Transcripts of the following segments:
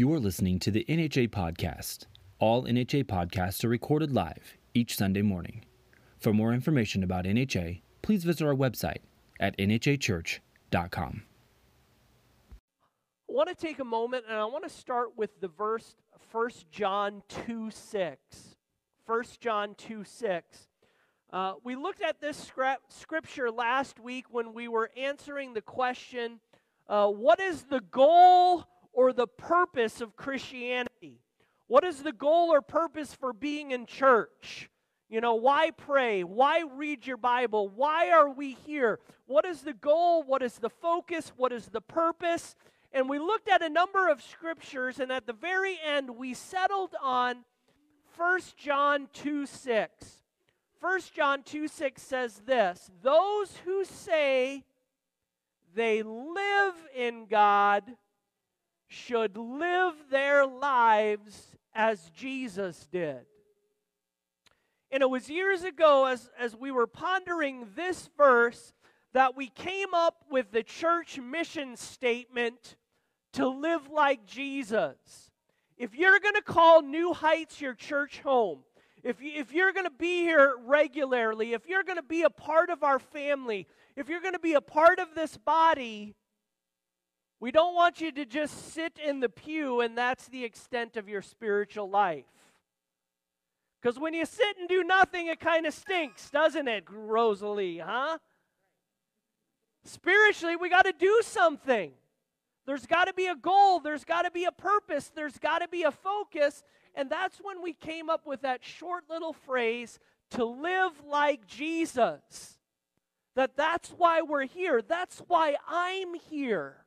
You are listening to the NHA Podcast. All NHA podcasts are recorded live each Sunday morning. For more information about NHA, please visit our website at nhachurch.com. I want to take a moment and I want to start with the verse 1 John 2 6. 1 John 2 6. Uh, we looked at this scrap, scripture last week when we were answering the question uh, what is the goal or the purpose of Christianity? What is the goal or purpose for being in church? You know, why pray? Why read your Bible? Why are we here? What is the goal? What is the focus? What is the purpose? And we looked at a number of scriptures, and at the very end, we settled on 1 John 2 6. 1 John 2 6 says this Those who say they live in God should live their lives as Jesus did. And it was years ago, as, as we were pondering this verse, that we came up with the church mission statement to live like Jesus. If you're going to call New Heights your church home, if, you, if you're going to be here regularly, if you're going to be a part of our family, if you're going to be a part of this body, we don't want you to just sit in the pew and that's the extent of your spiritual life. Because when you sit and do nothing, it kind of stinks, doesn't it, Rosalie, huh? Spiritually, we got to do something. There's got to be a goal, there's got to be a purpose, there's got to be a focus, and that's when we came up with that short little phrase to live like Jesus. That that's why we're here. That's why I'm here.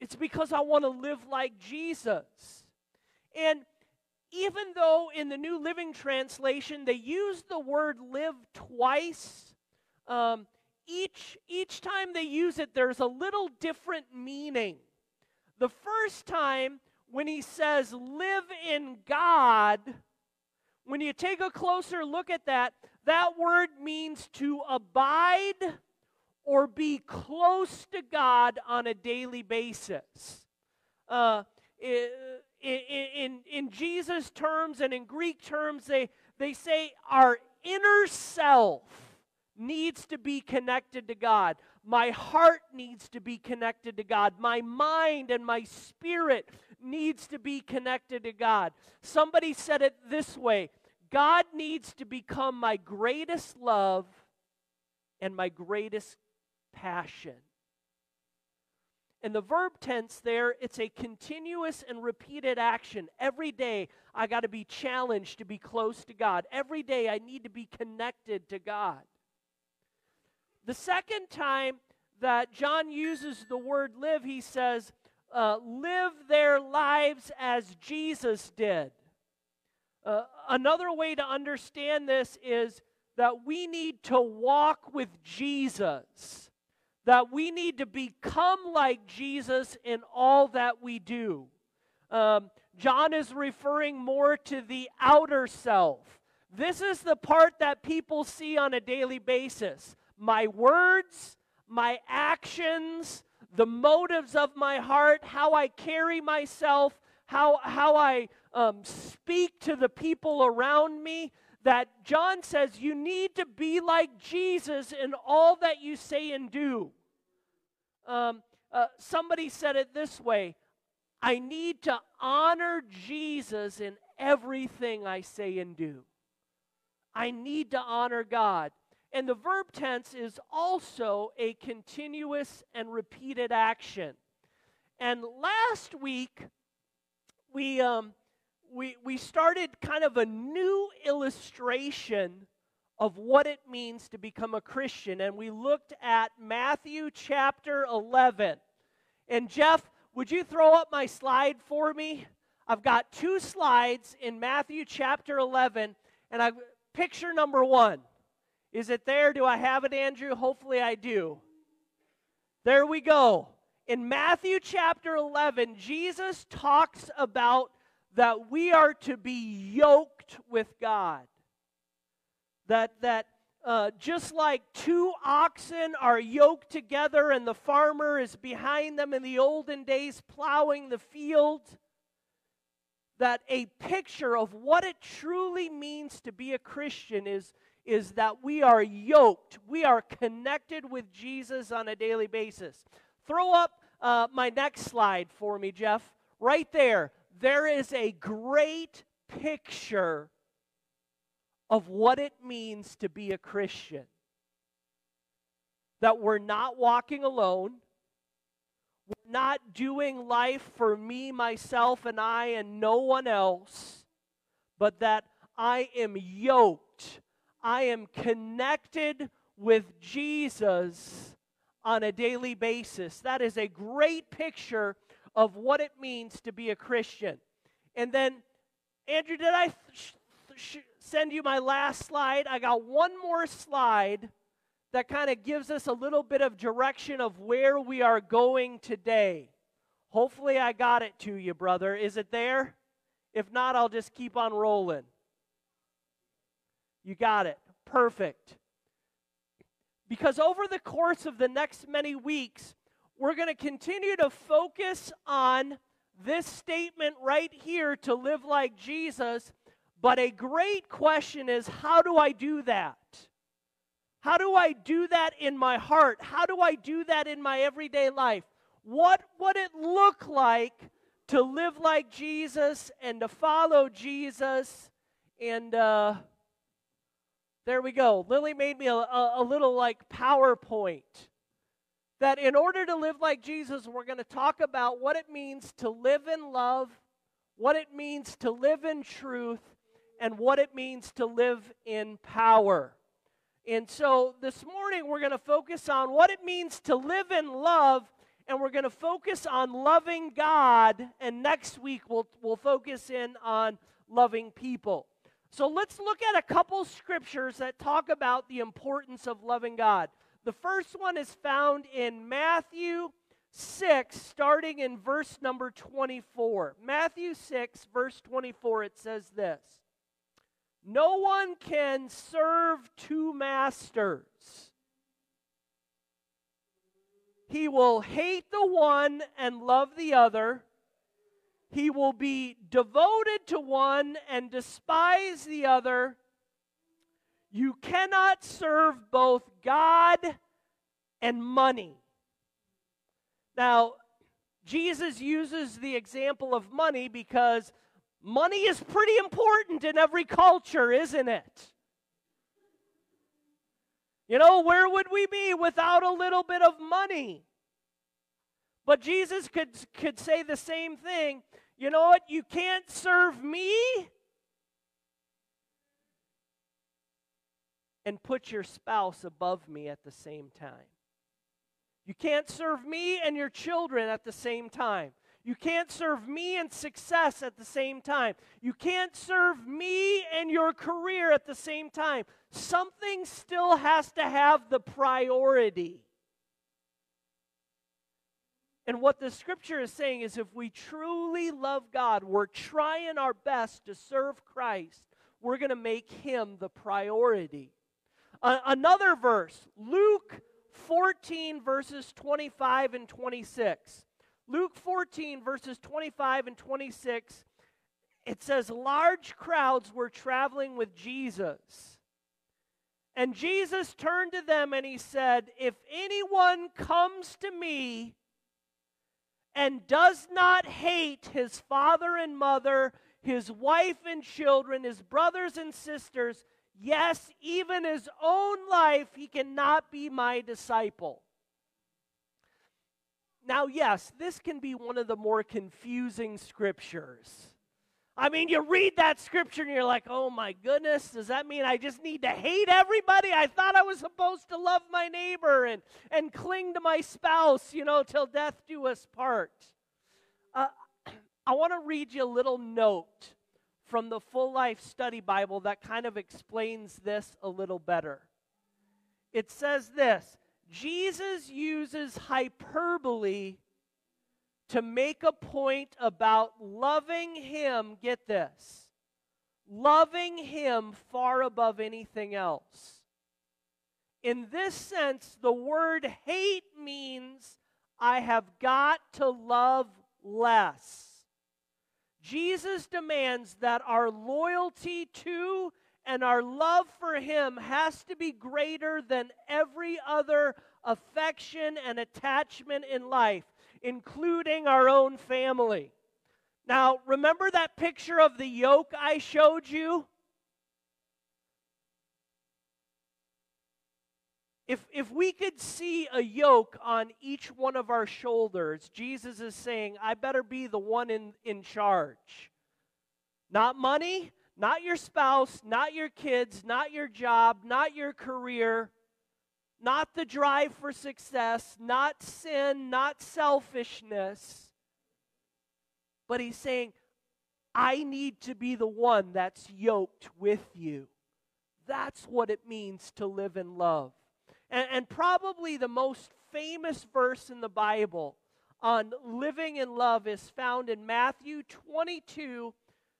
It's because I want to live like Jesus. And even though in the New Living Translation they use the word live twice, um, each, each time they use it, there's a little different meaning. The first time, when he says live in God, when you take a closer look at that, that word means to abide or be close to God on a daily basis. Uh, in, in, in Jesus' terms and in Greek terms, they, they say our inner self needs to be connected to God. My heart needs to be connected to God. My mind and my spirit needs to be connected to God. Somebody said it this way God needs to become my greatest love and my greatest passion. And the verb tense there, it's a continuous and repeated action. Every day, I got to be challenged to be close to God. Every day, I need to be connected to God. The second time that John uses the word live, he says, uh, live their lives as Jesus did. Uh, another way to understand this is that we need to walk with Jesus, that we need to become like Jesus in all that we do. Um, John is referring more to the outer self. This is the part that people see on a daily basis. My words, my actions, the motives of my heart, how I carry myself, how, how I um, speak to the people around me, that John says you need to be like Jesus in all that you say and do. Um, uh, somebody said it this way I need to honor Jesus in everything I say and do. I need to honor God. And the verb tense is also a continuous and repeated action. And last week, we, um, we, we started kind of a new illustration of what it means to become a Christian. And we looked at Matthew chapter 11. And Jeff, would you throw up my slide for me? I've got two slides in Matthew chapter 11, and I picture number one. Is it there? Do I have it, Andrew? Hopefully I do. There we go. In Matthew chapter 11, Jesus talks about that we are to be yoked with God. That, that uh, just like two oxen are yoked together and the farmer is behind them in the olden days plowing the field, that a picture of what it truly means to be a Christian is, is that we are yoked, we are connected with Jesus on a daily basis. Throw up uh, my next slide for me, Jeff. Right there, there is a great picture of what it means to be a Christian. That we're not walking alone. We're not doing life for me, myself, and I, and no one else, but that I am yoked. I am connected with Jesus on a daily basis. That is a great picture of what it means to be a Christian. And then, Andrew, did I th- th- send you my last slide. I got one more slide that kind of gives us a little bit of direction of where we are going today. Hopefully, I got it to you, brother. Is it there? If not, I'll just keep on rolling. You got it. Perfect. Because over the course of the next many weeks, we're going to continue to focus on this statement right here to live like Jesus but a great question is how do I do that? How do I do that in my heart? How do I do that in my everyday life? What would it look like to live like Jesus and to follow Jesus? And uh, there we go. Lily made me a, a, a little like PowerPoint. That in order to live like Jesus, we're going to talk about what it means to live in love, what it means to live in truth, and what it means to live in power. And so this morning we're going to focus on what it means to live in love, and we're going to focus on loving God, and next week we'll, we'll focus in on loving people. So let's look at a couple scriptures that talk about the importance of loving God. The first one is found in Matthew 6, starting in verse number 24. Matthew 6, verse 24, it says this no one can serve two masters. He will hate the one and love the other. He will be devoted to one and despise the other. You cannot serve both God and money. Now, Jesus uses the example of money because Money is pretty important in every culture, isn't it? You know, where would we be without a little bit of money? But Jesus could, could say the same thing. You know what? You can't serve me and put your spouse above me at the same time. You can't serve me and your children at the same time. You can't serve me and success at the same time. You can't serve me and your career at the same time. Something still has to have the priority. And what the scripture is saying is if we truly love God, we're trying our best to serve Christ, we're going to make him the priority. Uh, another verse, Luke 14, verses 25 and 26. Luke 14, verses 25 and 26, it says, Large crowds were traveling with Jesus. And Jesus turned to them and he said, If anyone comes to me and does not hate his father and mother, his wife and children, his brothers and sisters, yes, even his own life, he cannot be my disciple. Now, yes, this can be one of the more confusing scriptures. I mean, you read that scripture and you're like, oh my goodness, does that mean I just need to hate everybody? I thought I was supposed to love my neighbor and, and cling to my spouse, you know, till death do us part. Uh, I want to read you a little note from the Full Life Study Bible that kind of explains this a little better. It says this Jesus uses hyperbole to make a point about loving Him, get this, loving Him far above anything else. In this sense, the word hate means I have got to love less. Jesus demands that our loyalty to and our love for Him has to be greater than every other affection and attachment in life, including our own family. Now, remember that picture of the yoke I showed you? If, if we could see a yoke on each one of our shoulders, Jesus is saying, I better be the one in, in charge. Not money, not your spouse, not your kids, not your job, not your career, not the drive for success, not sin, not selfishness. But he's saying, I need to be the one that's yoked with you. That's what it means to live in love. And, and probably the most famous verse in the Bible on living in love is found in Matthew 22,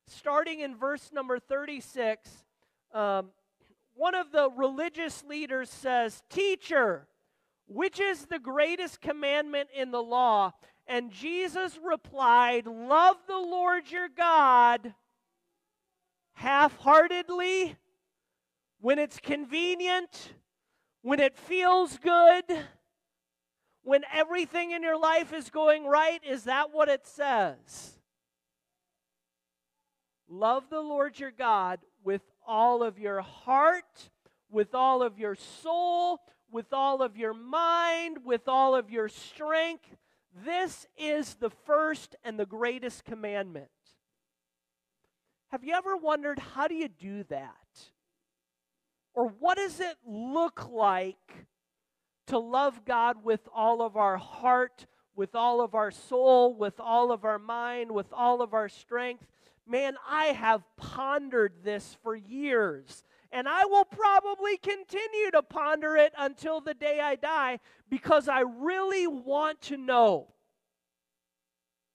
starting in verse number 36. Um, one of the religious leaders says, Teacher, which is the greatest commandment in the law? And Jesus replied, Love the Lord your God half heartedly, when it's convenient, when it feels good, when everything in your life is going right, is that what it says? Love the Lord your God with all of your heart, with all of your soul, with all of your mind, with all of your strength. This is the first and the greatest commandment. Have you ever wondered how do you do that? Or what does it look like to love God with all of our heart, with all of our soul, with all of our mind, with all of our strength? Man, I have pondered this for years. And I will probably continue to ponder it until the day I die because I really want to know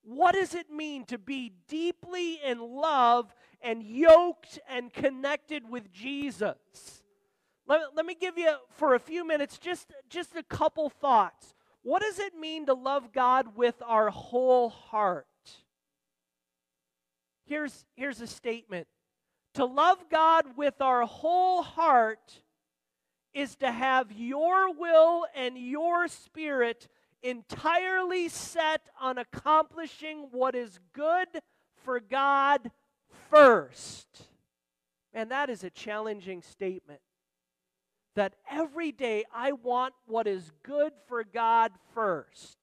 what does it mean to be deeply in love and yoked and connected with Jesus? Let, let me give you, for a few minutes, just, just a couple thoughts. What does it mean to love God with our whole heart? Here's, here's a statement To love God with our whole heart is to have your will and your spirit entirely set on accomplishing what is good for God first. And that is a challenging statement that every day I want what is good for God first.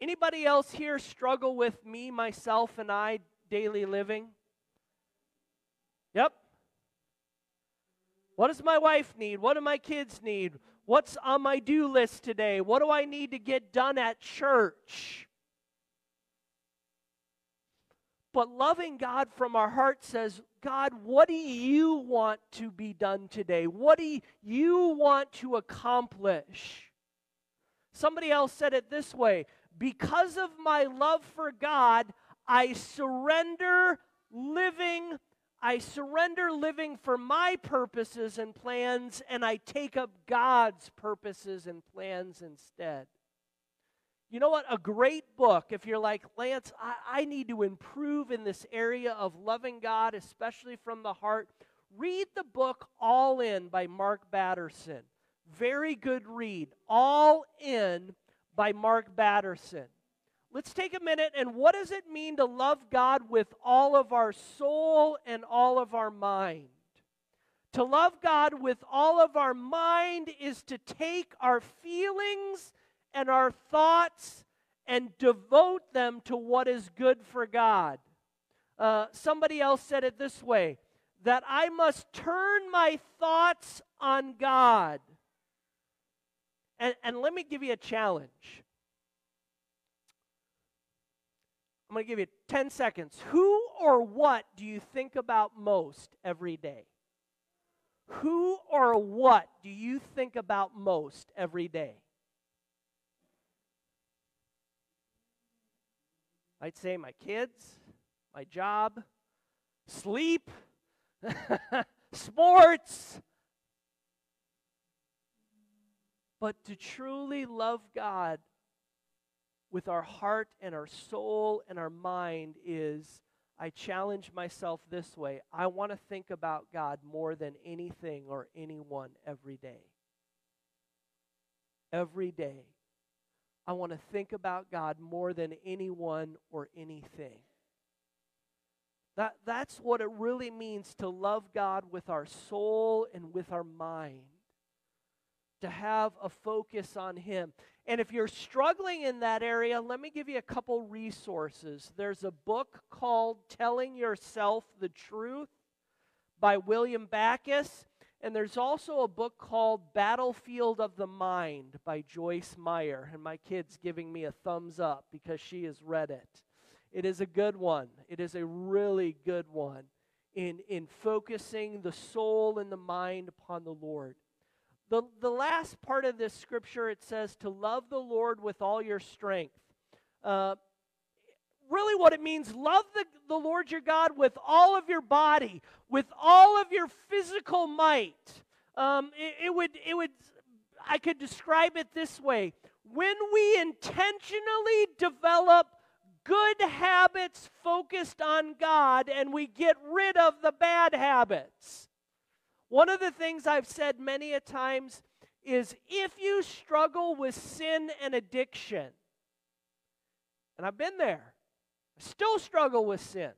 Anybody else here struggle with me, myself, and I daily living? Yep. What does my wife need? What do my kids need? What's on my do list today? What do I need to get done at church? But loving God from our heart says, God, what do you want to be done today? What do you want to accomplish? Somebody else said it this way because of my love for God, I surrender living. I surrender living for my purposes and plans, and I take up God's purposes and plans instead. You know what? A great book, if you're like, Lance, I, I need to improve in this area of loving God, especially from the heart, read the book All In by Mark Batterson. Very good read. All In by Mark Batterson. Let's take a minute and what does it mean to love God with all of our soul and all of our mind? To love God with all of our mind is to take our feelings and our thoughts and devote them to what is good for God. Uh, somebody else said it this way that I must turn my thoughts on God. And, and let me give you a challenge. I'm going to give you 10 seconds. Who or what do you think about most every day? Who or what do you think about most every day? I'd say my kids, my job, sleep, sports. But to truly love God with our heart and our soul and our mind is I challenge myself this way I want to think about God more than anything or anyone every day. Every day. I want to think about God more than anyone or anything. That, that's what it really means to love God with our soul and with our mind, to have a focus on Him. And if you're struggling in that area, let me give you a couple resources. There's a book called Telling Yourself the Truth by William Backus. And there's also a book called Battlefield of the Mind by Joyce Meyer. And my kid's giving me a thumbs up because she has read it. It is a good one. It is a really good one in, in focusing the soul and the mind upon the Lord. The, the last part of this scripture, it says to love the Lord with all your strength. Uh, really, what it means, love the, the Lord your God with all of your body, with all of your physical might. Um, it, it would, it would, I could describe it this way. When we intentionally develop good habits focused on God and we get rid of the bad habits. One of the things I've said many a times is if you struggle with sin and addiction, and I've been there, I still struggle with sin.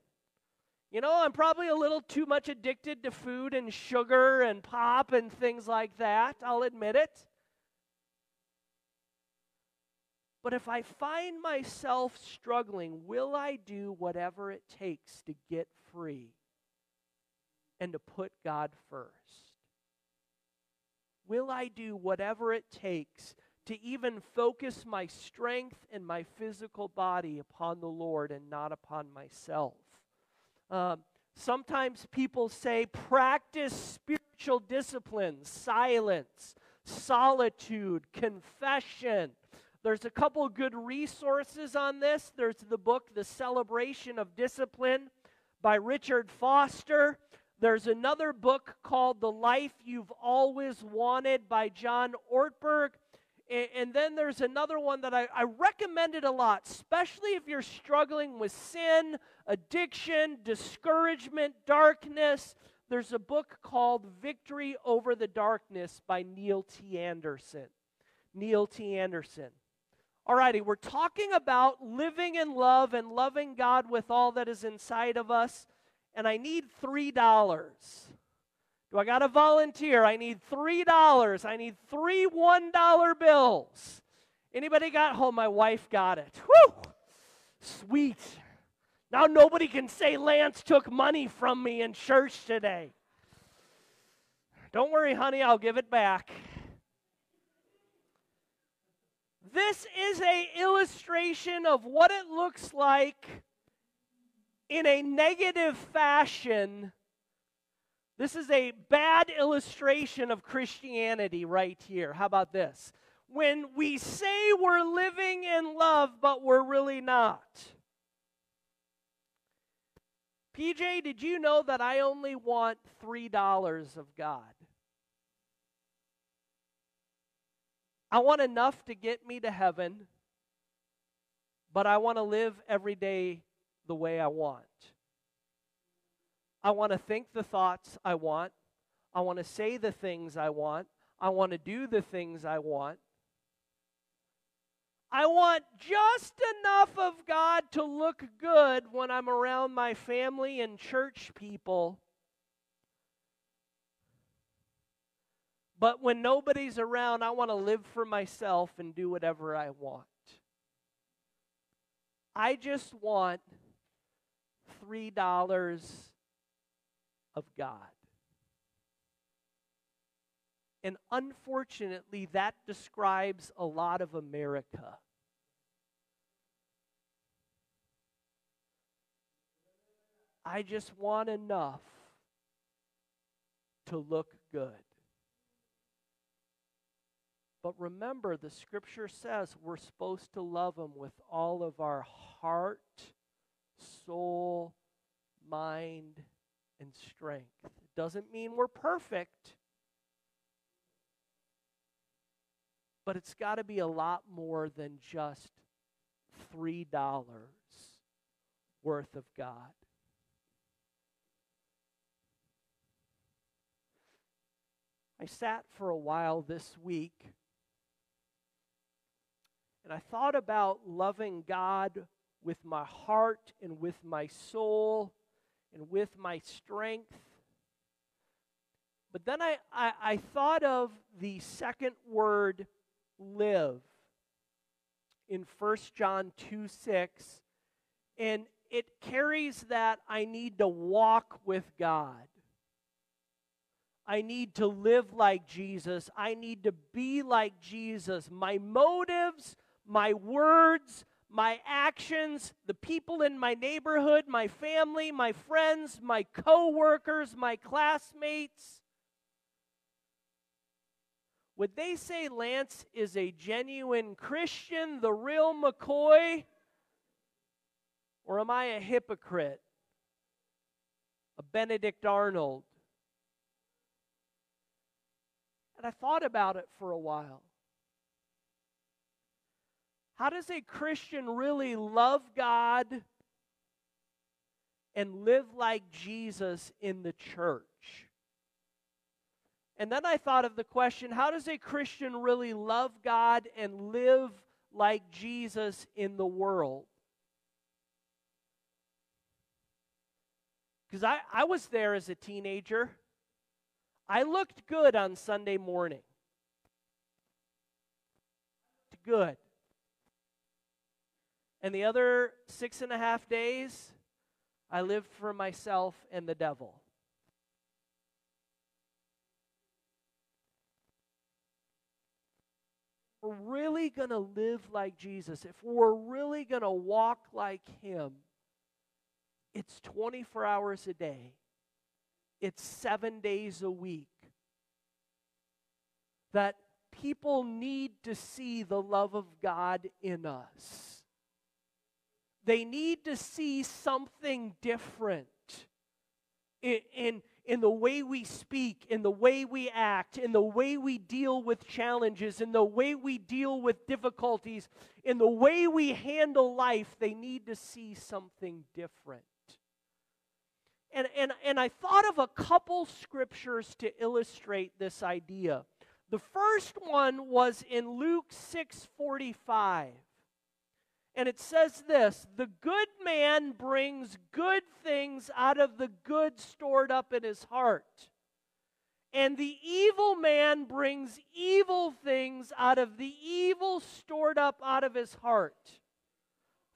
You know, I'm probably a little too much addicted to food and sugar and pop and things like that. I'll admit it. But if I find myself struggling, will I do whatever it takes to get free and to put God first? Will I do whatever it takes to even focus my strength and my physical body upon the Lord and not upon myself? Um, sometimes people say, practice spiritual disciplines, silence, solitude, confession there's a couple good resources on this. There's the book, The Celebration of Discipline by Richard Foster. There's another book called The Life You've Always Wanted by John Ortberg. And then there's another one that I, I recommend it a lot, especially if you're struggling with sin, addiction, discouragement, darkness. There's a book called Victory Over the Darkness by Neil T. Anderson. Neil T. Anderson. Alrighty, we're talking about living in love and loving God with all that is inside of us, and I need $3. Do I got a volunteer? I need $3. I need three $1 bills. Anybody got home? My wife got it. Whew! Sweet. Now nobody can say Lance took money from me in church today. Don't worry, honey, I'll give it back. This is a illustration of what it looks like in a negative fashion. This is a bad illustration of Christianity right here. How about this? When we say we're living in love, but we're really not. PJ, did you know that I only want $3 of God? I want enough to get me to heaven, but I want to live every day the way I want. I want to think the thoughts I want. I want to say the things I want. I want to do the things I want. I want just enough of God to look good when I'm around my family and church people But when nobody's around, I want to live for myself and do whatever I want. I just want $3 of God. And unfortunately, that describes a lot of America. I just want enough to look good. But remember, the scripture says we're supposed to love Him with all of our heart, soul, mind, and strength. It doesn't mean we're perfect. But it's got to be a lot more than just $3 worth of God. I sat for a while this week and I thought about loving God with my heart and with my soul and with my strength. But then I, I, I thought of the second word, live, in 1 John 2 6. And it carries that I need to walk with God. I need to live like Jesus. I need to be like Jesus. My motives, my words, my actions, the people in my neighborhood, my family, my friends, my coworkers, my classmates. Would they say Lance is a genuine Christian, the real McCoy? Or am I a hypocrite? A Benedict Arnold? And I thought about it for a while. How does a Christian really love God and live like Jesus in the church? And then I thought of the question how does a Christian really love God and live like Jesus in the world? Because I, I was there as a teenager. I looked good on Sunday morning. Good. And the other six and a half days, I lived for myself and the devil. We're really going to live like Jesus, if we're really going to walk like Him, it's 24 hours a day, it's seven days a week. That people need to see the love of God in us. They need to see something different in, in, in, the way we speak, in the way we act, in the way we deal with challenges, in the way we deal with difficulties, in the way we handle life. They need to see something different. And, and, and I thought of a couple scriptures to illustrate this idea. The first one was in Luke 6:45. And it says this The good man brings good things out of the good stored up in his heart. And the evil man brings evil things out of the evil stored up out of his heart.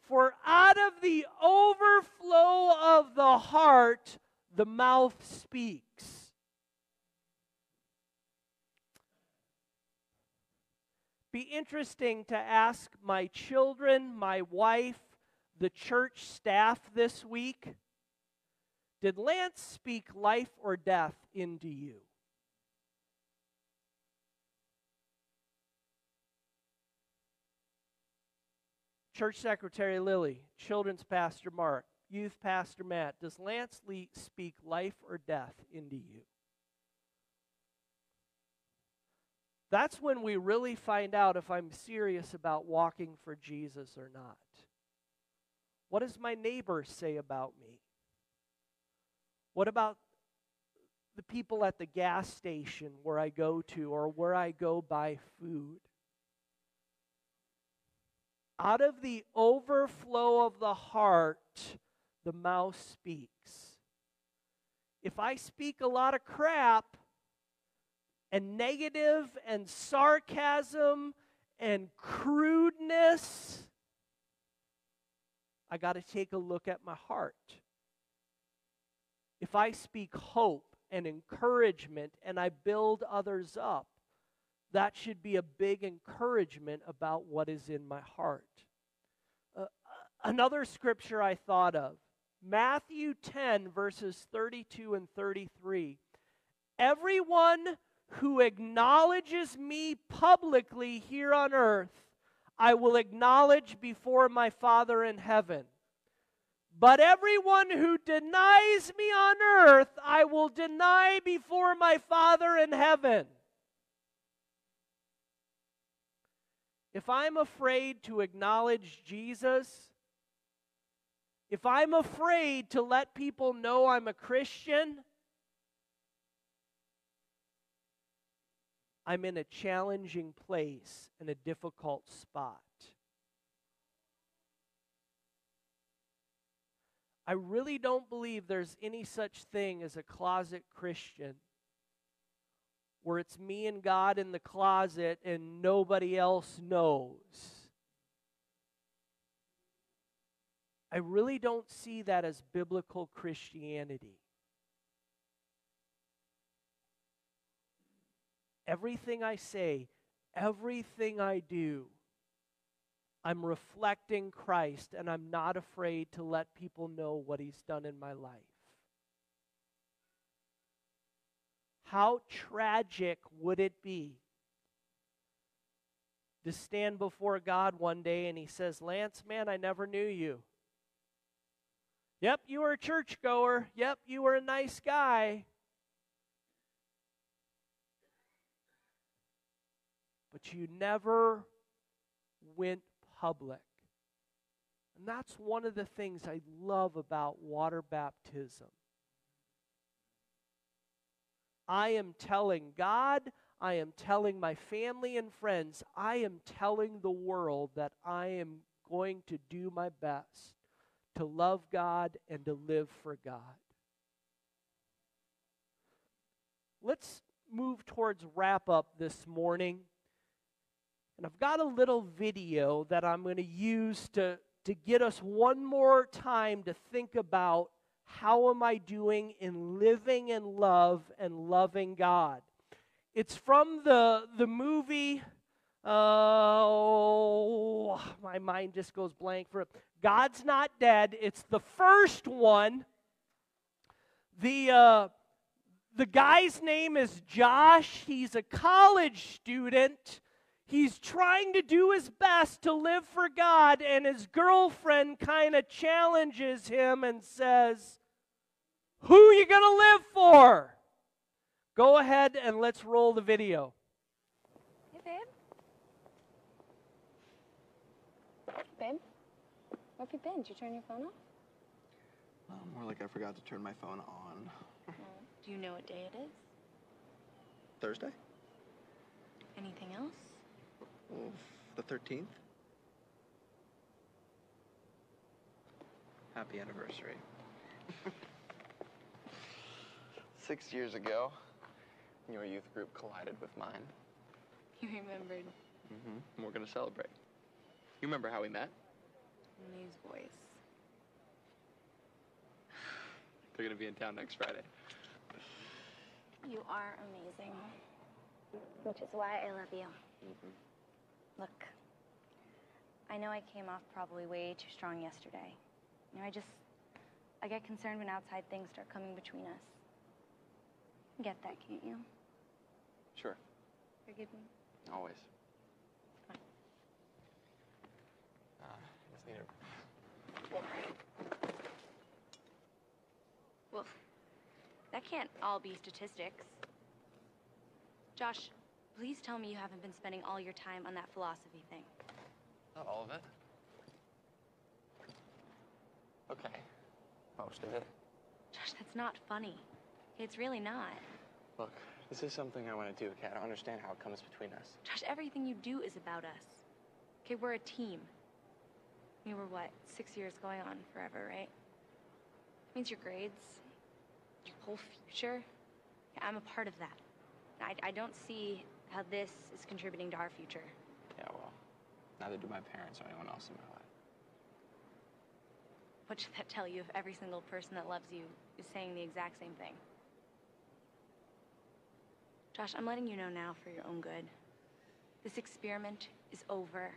For out of the overflow of the heart, the mouth speaks. Be interesting to ask my children, my wife, the church staff this week Did Lance speak life or death into you? Church Secretary Lily, Children's Pastor Mark, Youth Pastor Matt, does Lance Lee speak life or death into you? That's when we really find out if I'm serious about walking for Jesus or not. What does my neighbor say about me? What about the people at the gas station where I go to or where I go buy food? Out of the overflow of the heart, the mouth speaks. If I speak a lot of crap, and negative and sarcasm and crudeness, I got to take a look at my heart. If I speak hope and encouragement and I build others up, that should be a big encouragement about what is in my heart. Uh, another scripture I thought of Matthew 10, verses 32 and 33. Everyone who acknowledges me publicly here on earth, I will acknowledge before my Father in heaven. But everyone who denies me on earth, I will deny before my Father in heaven. if I'm afraid to acknowledge Jesus, if I'm afraid to let people know I'm a Christian, I'm in a challenging place and a difficult spot. I really don't believe there's any such thing as a closet Christian where it's me and God in the closet and nobody else knows. I really don't see that as biblical Christianity. Everything I say, everything I do, I'm reflecting Christ and I'm not afraid to let people know what He's done in my life. How tragic would it be to stand before God one day and He says, Lance, man, I never knew you. Yep, you were a churchgoer. Yep, you were a nice guy. But you never went public. And that's one of the things I love about water baptism. I am telling God, I am telling my family and friends, I am telling the world that I am going to do my best to love God and to live for God. Let's move towards wrap up this morning. And I've got a little video that I'm going to use to, to get us one more time to think about how am I doing in living in love and loving God. It's from the, the movie, oh, my mind just goes blank for it. God's Not Dead. It's the first one. The, uh, the guy's name is Josh. He's a college student He's trying to do his best to live for God, and his girlfriend kind of challenges him and says, Who are you going to live for? Go ahead and let's roll the video. Hey, babe. Babe, where have you been? Did you turn your phone off? Well, more like I forgot to turn my phone on. Oh. do you know what day it is? Thursday? Anything else? Well, the 13th? Happy anniversary. Six years ago, your youth group collided with mine. You remembered Mm-hmm. We're gonna celebrate. You remember how we met? Newsboys. They're gonna be in town next Friday. You are amazing. Which is why I love you. Mm-hmm. Look, I know I came off probably way too strong yesterday. You know, I just, I get concerned when outside things start coming between us. You get that, can't you? Sure. Forgive me. Always. Fine. Uh, just need a... Well, that can't all be statistics. Josh, Please tell me you haven't been spending all your time on that philosophy thing. Not all of it. Okay. Most of it. Josh, that's not funny. It's really not. Look, this is something I want to do, okay? I don't understand how it comes between us. Josh, everything you do is about us. Okay, we're a team. We were what, six years going on forever, right? It means your grades, your whole future. Yeah, I'm a part of that. I, I don't see how this is contributing to our future. Yeah, well, neither do my parents or anyone else in my life. What should that tell you if every single person that loves you is saying the exact same thing? Josh, I'm letting you know now for your own good. This experiment is over.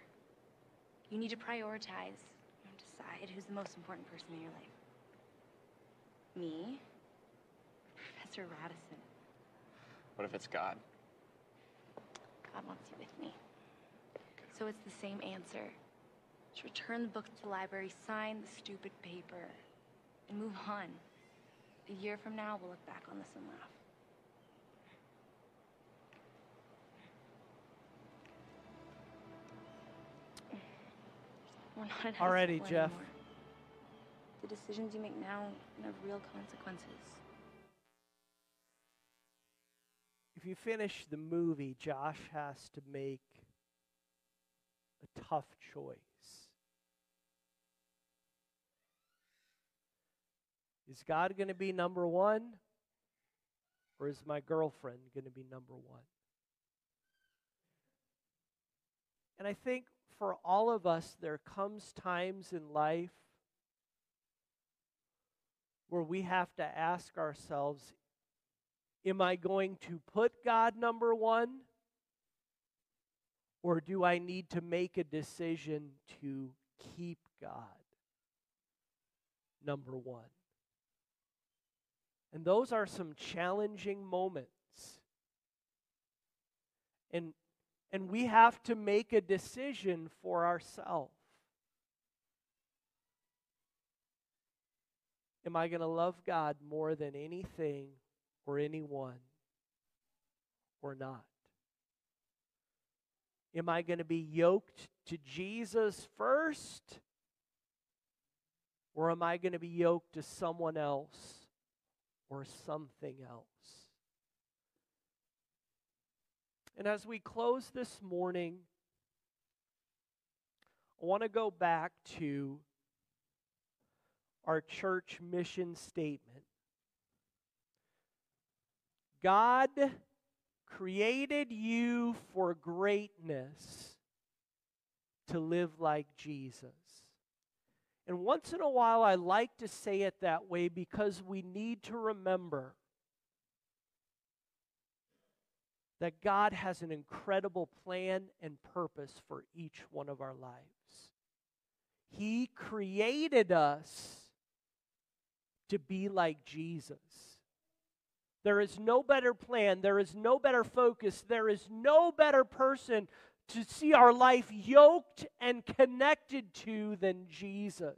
You need to prioritize and decide who's the most important person in your life. Me? Professor Radisson? What if it's God? God wants you with me. So it's the same answer. Just return the book to the library, sign the stupid paper, and move on. A year from now, we'll look back on this and laugh. We're not in Already, Jeff. anymore. The decisions you make now have real consequences. If you finish the movie, Josh has to make a tough choice. Is God going to be number one? Or is my girlfriend going to be number one? And I think for all of us, there comes times in life where we have to ask ourselves Am I going to put God number one? Or do I need to make a decision to keep God number one? And those are some challenging moments. And, and we have to make a decision for ourselves. Am I going to love God more than anything or anyone or not? Am I going to be yoked to Jesus first? Or am I going to be yoked to someone else or something else? And as we close this morning, I want to go back to our church mission statement. God created you for greatness to live like Jesus. And once in a while, I like to say it that way because we need to remember that God has an incredible plan and purpose for each one of our lives. He created us to be like Jesus. There is no better plan, there is no better focus, there is no better person to see our life yoked and connected to than Jesus.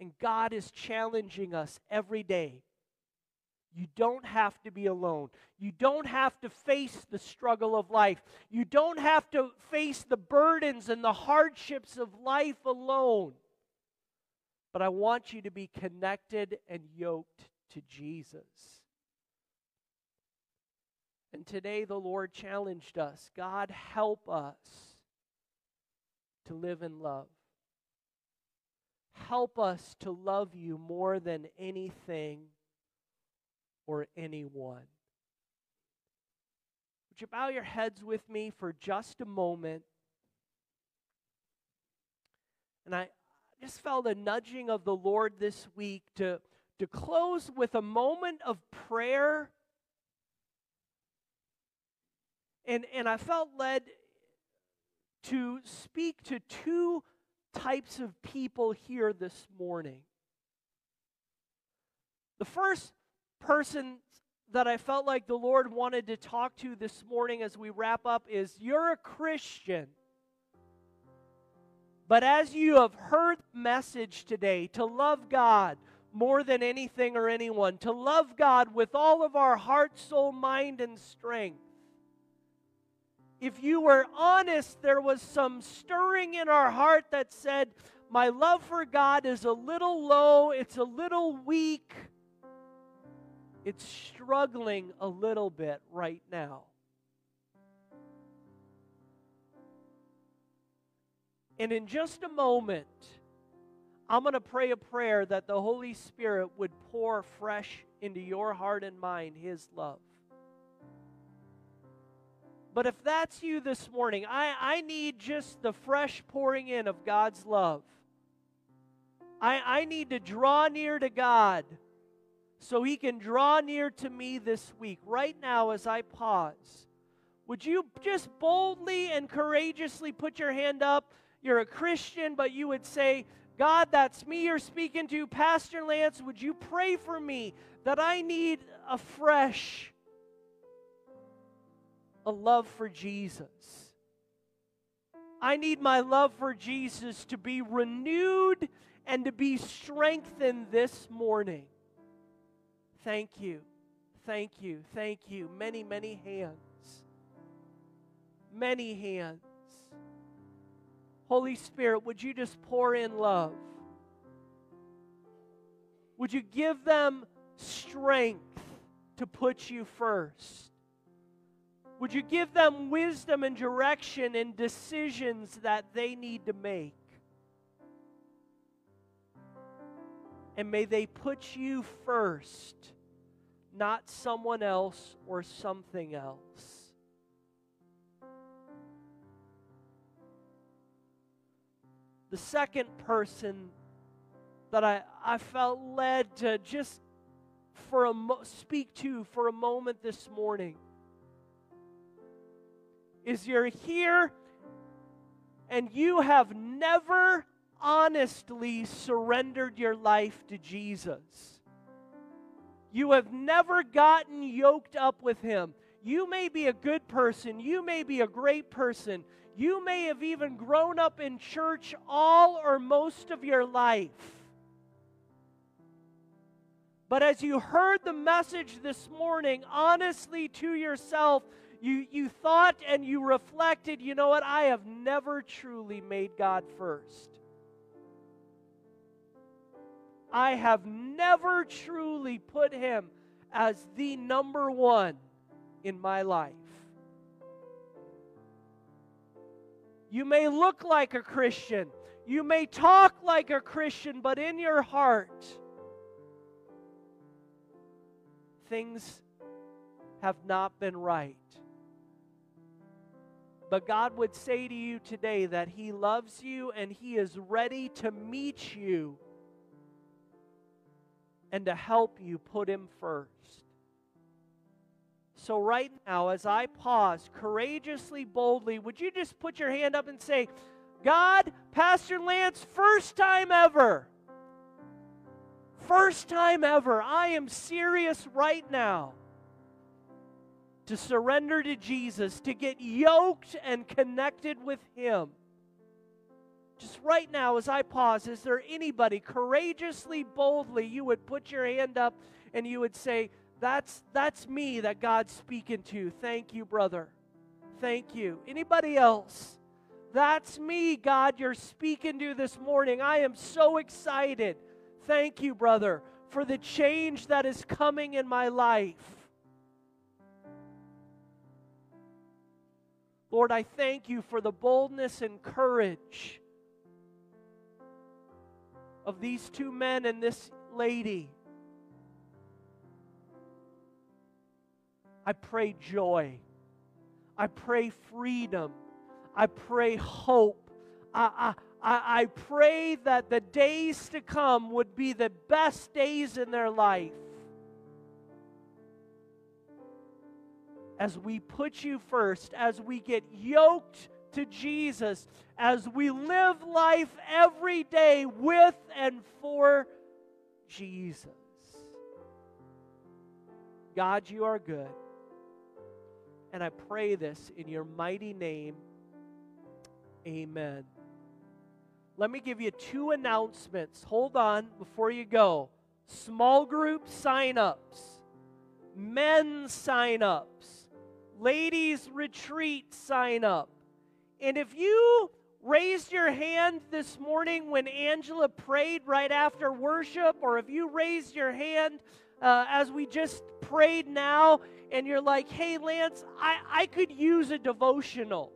And God is challenging us every day. You don't have to be alone. You don't have to face the struggle of life. You don't have to face the burdens and the hardships of life alone. But I want you to be connected and yoked to Jesus. And today the Lord challenged us God, help us to live in love. Help us to love you more than anything or anyone. Would you bow your heads with me for just a moment? And I just felt a nudging of the Lord this week to, to close with a moment of prayer. And, and I felt led to speak to two types of people here this morning. The first person that I felt like the Lord wanted to talk to this morning as we wrap up is you're a Christian. But as you have heard the message today, to love God more than anything or anyone, to love God with all of our heart, soul, mind, and strength. If you were honest, there was some stirring in our heart that said, My love for God is a little low, it's a little weak, it's struggling a little bit right now. And in just a moment, I'm going to pray a prayer that the Holy Spirit would pour fresh into your heart and mind His love. But if that's you this morning, I, I need just the fresh pouring in of God's love. I, I need to draw near to God so He can draw near to me this week. Right now, as I pause, would you just boldly and courageously put your hand up? You're a Christian, but you would say, God, that's me you're speaking to. Pastor Lance, would you pray for me that I need a fresh a love for Jesus. I need my love for Jesus to be renewed and to be strengthened this morning. Thank you. Thank you. Thank you. Many, many hands. Many hands. Holy Spirit, would you just pour in love? Would you give them strength to put you first? Would you give them wisdom and direction in decisions that they need to make? And may they put you first, not someone else or something else. The second person that I, I felt led to just for a mo- speak to for a moment this morning is you're here and you have never honestly surrendered your life to Jesus. You have never gotten yoked up with Him. You may be a good person, you may be a great person, you may have even grown up in church all or most of your life. But as you heard the message this morning, honestly to yourself, you, you thought and you reflected, you know what? I have never truly made God first. I have never truly put Him as the number one in my life. You may look like a Christian, you may talk like a Christian, but in your heart, things have not been right. But God would say to you today that He loves you and He is ready to meet you and to help you put Him first. So, right now, as I pause, courageously, boldly, would you just put your hand up and say, God, Pastor Lance, first time ever, first time ever, I am serious right now to surrender to Jesus, to get yoked and connected with Him. Just right now, as I pause, is there anybody courageously, boldly, you would put your hand up and you would say, That's, that's me that God's speaking to. Thank you, brother. Thank you. Anybody else? That's me, God, you're speaking to this morning. I am so excited. Thank you, brother, for the change that is coming in my life. Lord, I thank you for the boldness and courage of these two men and this lady. I pray joy. I pray freedom. I pray hope. I, I, I pray that the days to come would be the best days in their life. as we put you first, as we get yoked to Jesus, as we live life every day with and for Jesus. God, you are good. And I pray this in your mighty name. Amen. Let me give you two announcements. Hold on before you go. Small group sign ups, men sign ups ladies' retreat sign up. And if you raised your hand this morning when Angela prayed right after worship, or if you raised your hand uh, as we just prayed now, and you're like, hey, Lance, I, I could use a devotional.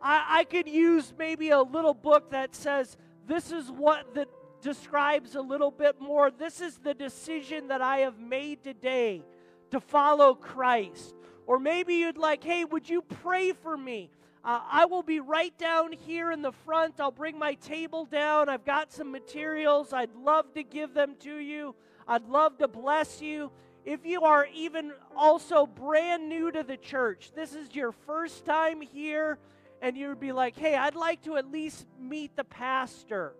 I, I could use maybe a little book that says, this is what that describes a little bit more. This is the decision that I have made today to follow Christ. Or maybe you'd like, hey, would you pray for me? Uh, I will be right down here in the front. I'll bring my table down. I've got some materials. I'd love to give them to you. I'd love to bless you. If you are even also brand new to the church, this is your first time here, and you'd be like, hey, I'd like to at least meet the pastor.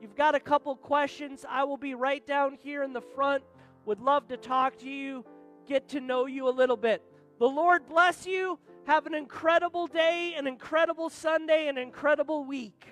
You've got a couple questions. I will be right down here in the front. Would love to talk to you, get to know you a little bit. The Lord bless you. Have an incredible day, an incredible Sunday, an incredible week.